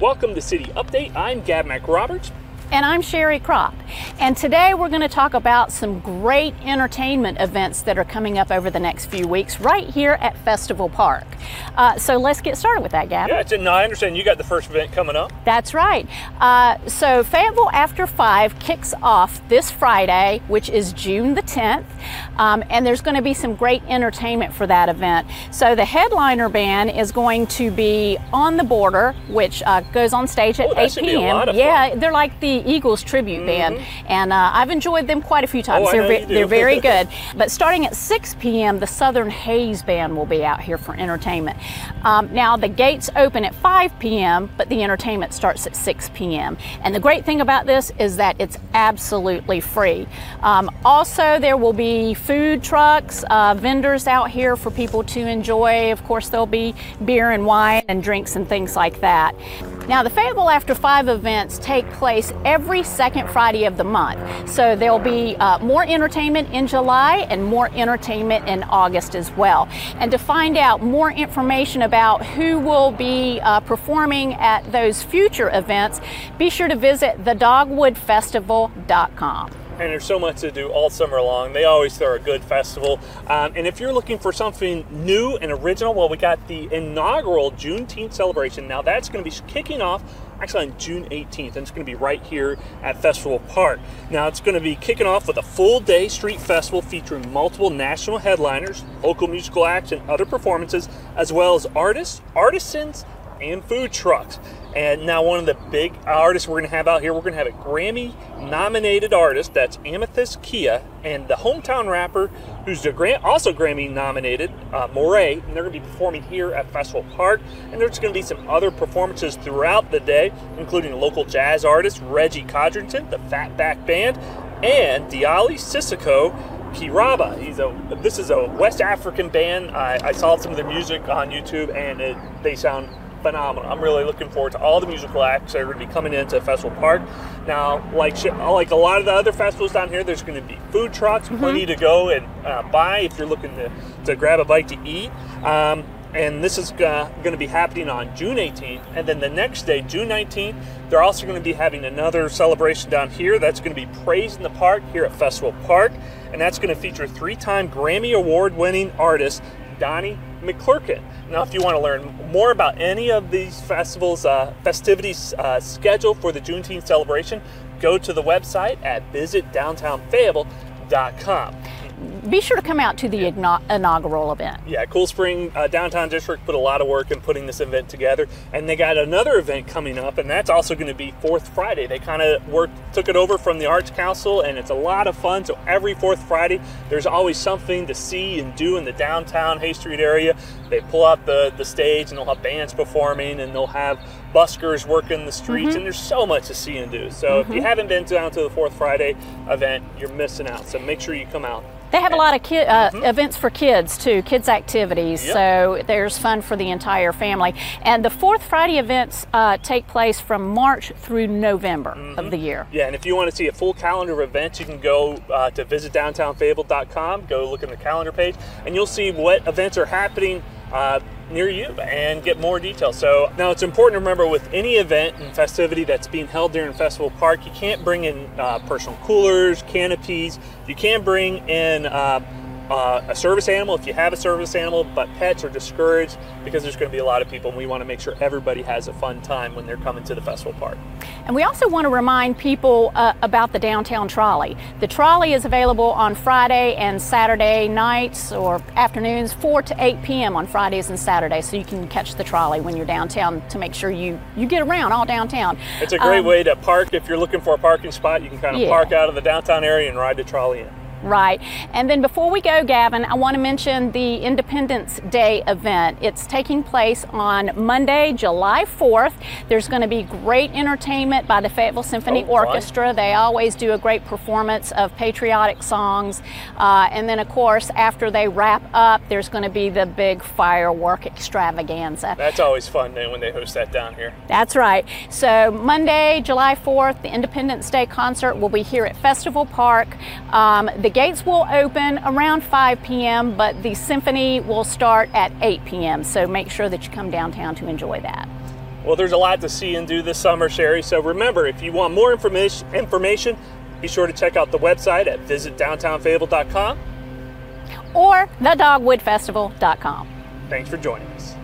Welcome to City Update. I'm Gab McRoberts. And I'm Sherry Crop. And today we're going to talk about some great entertainment events that are coming up over the next few weeks right here at Festival Park. Uh, so let's get started with that, Gab. Yeah, it's, no, I understand you got the first event coming up. That's right. Uh, so Fayetteville After Five kicks off this Friday, which is June the 10th. Um, and there's going to be some great entertainment for that event. So the headliner band is going to be On the Border, which uh, goes on stage at oh, 8 p.m. Yeah, they're like the Eagles tribute mm-hmm. band, and uh, I've enjoyed them quite a few times. Oh, they're, ve- they're very good. But starting at 6 p.m., the Southern Haze Band will be out here for entertainment. Um, now, the gates open at 5 p.m., but the entertainment starts at 6 p.m. And the great thing about this is that it's absolutely free. Um, also, there will be food trucks, uh, vendors out here for people to enjoy. Of course, there'll be beer and wine and drinks and things like that. Now, the Fayetteville After Five events take place every second Friday of the month. So there'll be uh, more entertainment in July and more entertainment in August as well. And to find out more information about who will be uh, performing at those future events, be sure to visit thedogwoodfestival.com and there's so much to do all summer long. They always throw a good festival. Um, and if you're looking for something new and original, well, we got the inaugural Juneteenth celebration. Now, that's going to be kicking off actually on June 18th, and it's going to be right here at Festival Park. Now, it's going to be kicking off with a full day street festival featuring multiple national headliners, local musical acts, and other performances, as well as artists, artisans, and food trucks. And now, one of the big artists we're going to have out here, we're going to have a Grammy nominated artist. That's Amythyst Kiah, and the hometown rapper, who's also Grammy nominated, uh, Morray. And they're going to be performing here at Festival Park. And there's going to be some other performances throughout the day, including local jazz artist Reggie Codrington, the Fatback Band, and Diali Cissokho Kiraba. He's a this is a West African band. I, I saw some of their music on YouTube, and it, they sound phenomenal. I'm really looking forward to all the musical acts that are going to be coming into Festival Park. Now, like like a lot of the other festivals down here, there's going to be food trucks, mm-hmm. plenty to go and uh, buy if you're looking to, to grab a bite to eat. Um, and this is uh, going to be happening on June 18th. And then the next day, June 19th, they're also going to be having another celebration down here. That's going to be Praise in the Park here at Festival Park. And that's going to feature three time Grammy Award winning artist Donnie McClurkin. Now, if you want to learn more about any of these festivals, uh, festivities uh, schedule for the Juneteenth celebration, go to the website at visitdowntownfayetteville.com be sure to come out to the yeah. inaugural event. Yeah, Cool Spring uh, Downtown District put a lot of work in putting this event together, and they got another event coming up, and that's also going to be Fourth Friday. They kind of worked, took it over from the Arts Council, and it's a lot of fun. So every Fourth Friday, there's always something to see and do in the downtown Hay Street area. They pull out the the stage, and they'll have bands performing, and they'll have buskers working the streets, mm-hmm. and there's so much to see and do. So mm-hmm. if you mm-hmm. haven't been down to the Fourth Friday event, you're missing out. So make sure you come out. They have a lot of ki- uh, mm-hmm. events for kids too, kids activities. Yep. So there's fun for the entire family. And the Fourth Friday events uh, take place from March through November mm-hmm. of the year. Yeah, and if you want to see a full calendar of events, you can go uh, to visitdowntownfayetteville.com, go look in the calendar page, and you'll see what events are happening uh, near you and get more details. So now it's important to remember with any event and festivity that's being held during Festival Park, you can't bring in uh, personal coolers, canopies. You can bring in uh, uh, a service animal if you have a service animal, but pets are discouraged because there's going to be a lot of people, and we want to make sure everybody has a fun time when they're coming to the festival park. And we also want to remind people uh, about the downtown trolley. The trolley is available on Friday and Saturday nights or afternoons, 4 to 8 p.m. on Fridays and Saturdays, so you can catch the trolley when you're downtown to make sure you, you get around all downtown. It's a great um, way to park if you're looking for a parking spot. You can kind of yeah. park out of the downtown area and ride the trolley in. Right. And then before we go, Gavin, I want to mention the Independence Day event. It's taking place on Monday, July 4th. There's going to be great entertainment by the Fayetteville Symphony oh, Orchestra. They always do a great performance of patriotic songs. Uh, and then, of course, after they wrap up, there's going to be the big firework extravaganza. That's always fun when they host that down here. That's right. So, Monday, July 4th, the Independence Day concert will be here at Festival Park. Um, the gates will open around 5 p.m., but the symphony will start at 8 p.m., so make sure that you come downtown to enjoy that. Well, there's a lot to see and do this summer, Sherry. So remember, if you want more information, information, be sure to check out the website at visitdowntownfayetteville.com or thedogwoodfestival.com. Thanks for joining us.